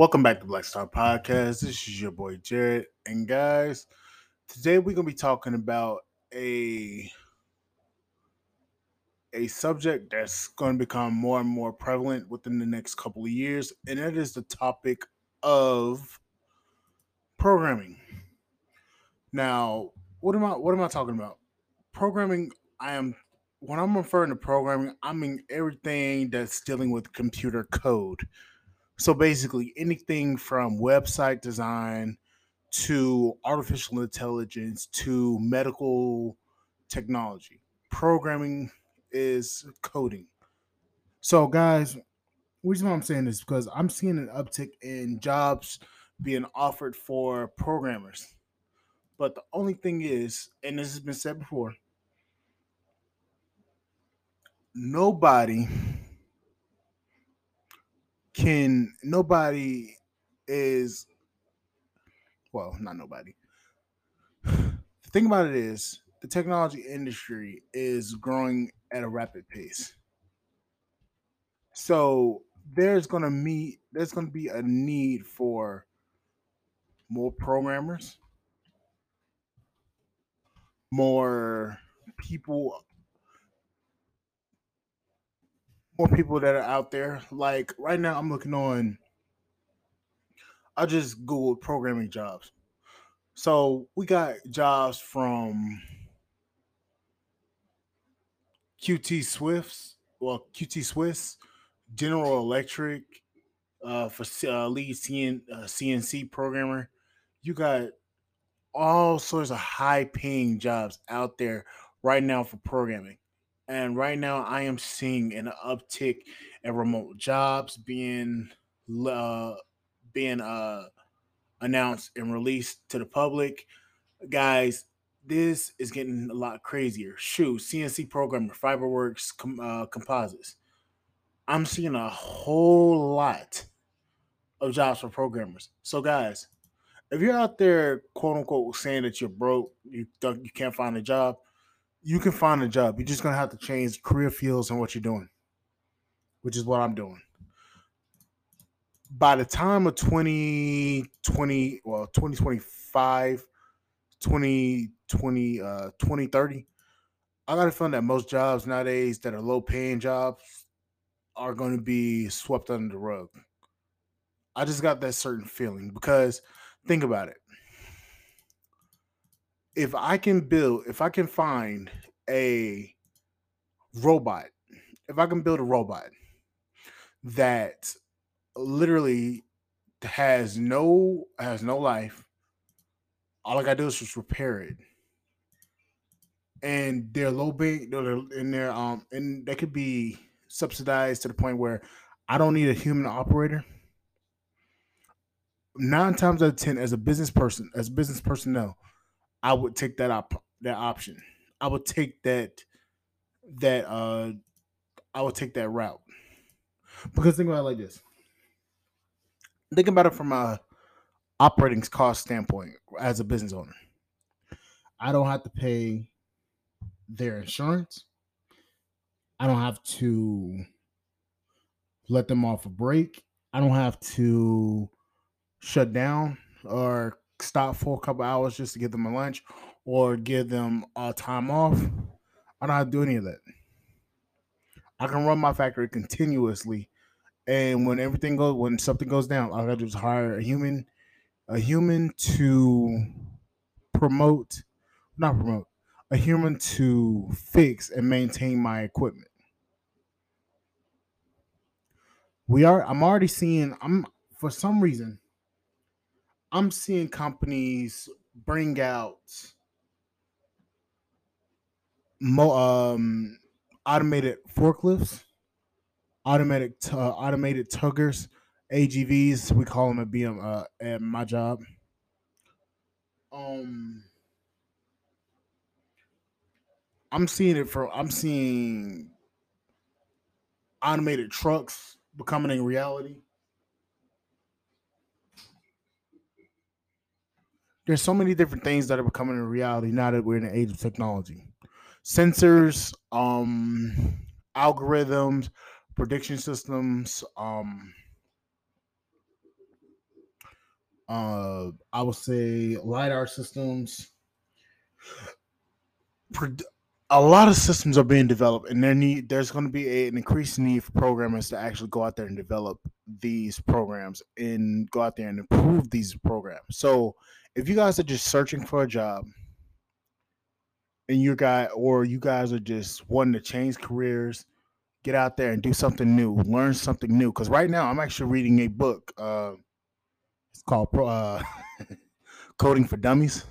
Welcome back to Black Star Podcast. This is your boy Jared. And guys, today we're gonna be talking about a a subject that's going to become more and more prevalent within the next couple of years, and that is the topic of programming. Now, what am I what am I talking about? Programming, I am when I'm referring to programming, I mean everything that's dealing with computer code. So basically, anything from website design to artificial intelligence to medical technology. Programming is coding. So, guys, reason why I'm saying this is because I'm seeing an uptick in jobs being offered for programmers. But the only thing is, and this has been said before, nobody can nobody is well not nobody. The thing about it is the technology industry is growing at a rapid pace. So there's to meet there's to be a need for more programmers more people more people that are out there. Like right now, I'm looking on. I just googled programming jobs. So we got jobs from QT Swifts, well QT Swiss, General Electric, uh, for uh, lead CN, uh, CNC programmer. You got all sorts of high paying jobs out there right now for programming. And right now, I am seeing an uptick in remote jobs being uh, being uh, announced and released to the public. Guys, this is getting a lot crazier. Shoot, CNC programmer, FiberWorks com- uh, composites. I'm seeing a whole lot of jobs for programmers. So, guys, if you're out there, quote unquote, saying that you're broke, you you can't find a job, you can find a job. You're just gonna have to change career fields and what you're doing, which is what I'm doing. By the time of 2020, well, 2025, 2020, uh, 2030, I gotta find that most jobs nowadays that are low paying jobs are going to be swept under the rug. I just got that certain feeling because think about it if I can build, if I can find a robot, if I can build a robot that literally has no has no life, all I gotta do is just repair it. And they're low big, they're in there, um, and they could be subsidized to the point where I don't need a human operator. Nine times out of ten, as a business person, as business personnel, I would take that op- that option. I would take that that uh I would take that route. Because think about it like this. Think about it from a operating cost standpoint as a business owner. I don't have to pay their insurance. I don't have to let them off a break. I don't have to shut down or stop for a couple hours just to give them a lunch or give them a time off. I don't have to do any of that. I can run my factory continuously, and when everything goes, when something goes down, all I gotta do is hire a human, a human to promote, not promote, a human to fix and maintain my equipment. We are. I'm already seeing. I'm for some reason. I'm seeing companies bring out um, automated forklifts, automatic uh, automated tuggers, AGVs. We call them at BM uh, at my job. Um, I'm seeing it for. I'm seeing automated trucks becoming a reality. There's so many different things that are becoming a reality now that we're in the age of technology. Sensors, um, algorithms, prediction systems, um, uh, I would say lidar systems. A lot of systems are being developed, and there need there's going to be a, an increased need for programmers to actually go out there and develop these programs and go out there and improve these programs. So, if you guys are just searching for a job, and you guy or you guys are just wanting to change careers, get out there and do something new, learn something new. Because right now, I'm actually reading a book. Uh, it's called uh, Coding for Dummies.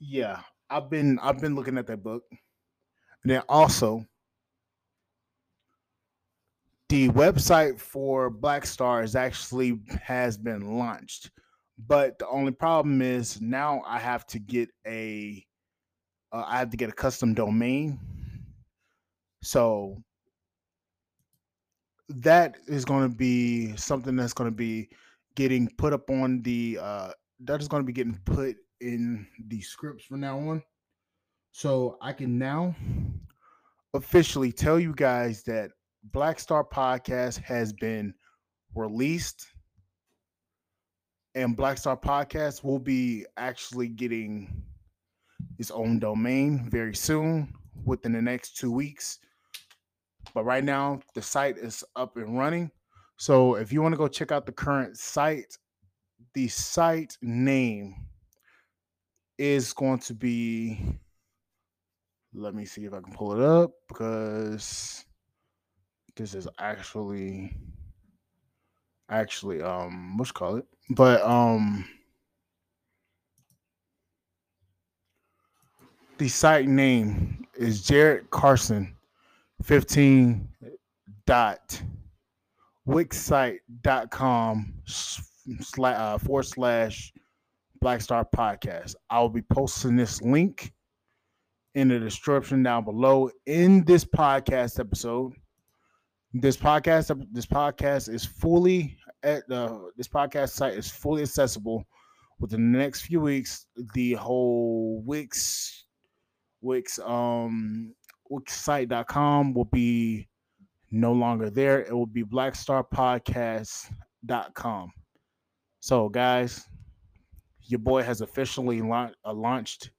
Yeah, I've been I've been looking at that book. And then also the website for Black Star is actually has been launched. But the only problem is now I have to get a uh, I have to get a custom domain. So that is going to be something that's going to be getting put up on the uh that is going to be getting put in the scripts from now on. So I can now officially tell you guys that Black Star Podcast has been released. And Black Star Podcast will be actually getting its own domain very soon, within the next two weeks. But right now, the site is up and running. So if you want to go check out the current site, the site name is going to be let me see if I can pull it up because this is actually actually um what's call it but um the site name is Jared Carson 15 dot wixsite.com slash uh, forward slash Black Star Podcast. I will be posting this link in the description down below in this podcast episode. This podcast, this podcast is fully at the this podcast site is fully accessible within the next few weeks. The whole Wix Wix um wixsite.com will be no longer there. It will be blackstarpodcast.com. So guys, your boy has officially la- uh, launched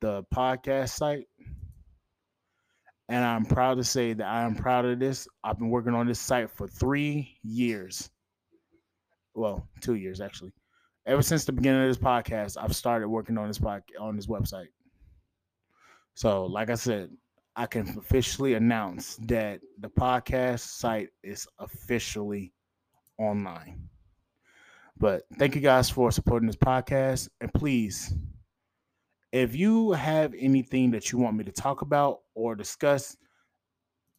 the podcast site. And I'm proud to say that I am proud of this. I've been working on this site for three years. Well, two years actually. Ever since the beginning of this podcast, I've started working on this podcast on this website. So, like I said, I can officially announce that the podcast site is officially online. But thank you guys for supporting this podcast. And please if you have anything that you want me to talk about or discuss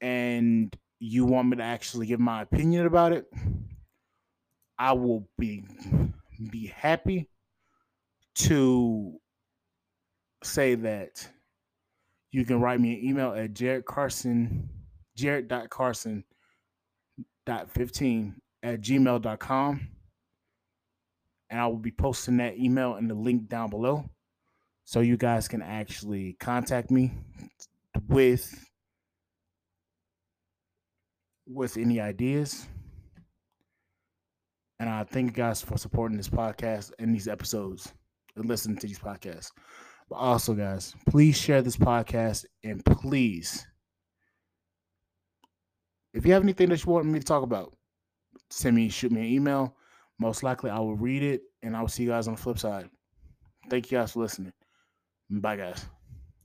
and you want me to actually give my opinion about it, I will be be happy to say that you can write me an email at Jared Carson, jared.carson.15 at gmail.com. And I will be posting that email in the link down below so you guys can actually contact me with with any ideas. And I thank you guys for supporting this podcast and these episodes and listening to these podcasts. But also, guys, please share this podcast and please, if you have anything that you want me to talk about, send me, shoot me an email. Most likely, I will read it and I will see you guys on the flip side. Thank you guys for listening. Bye, guys.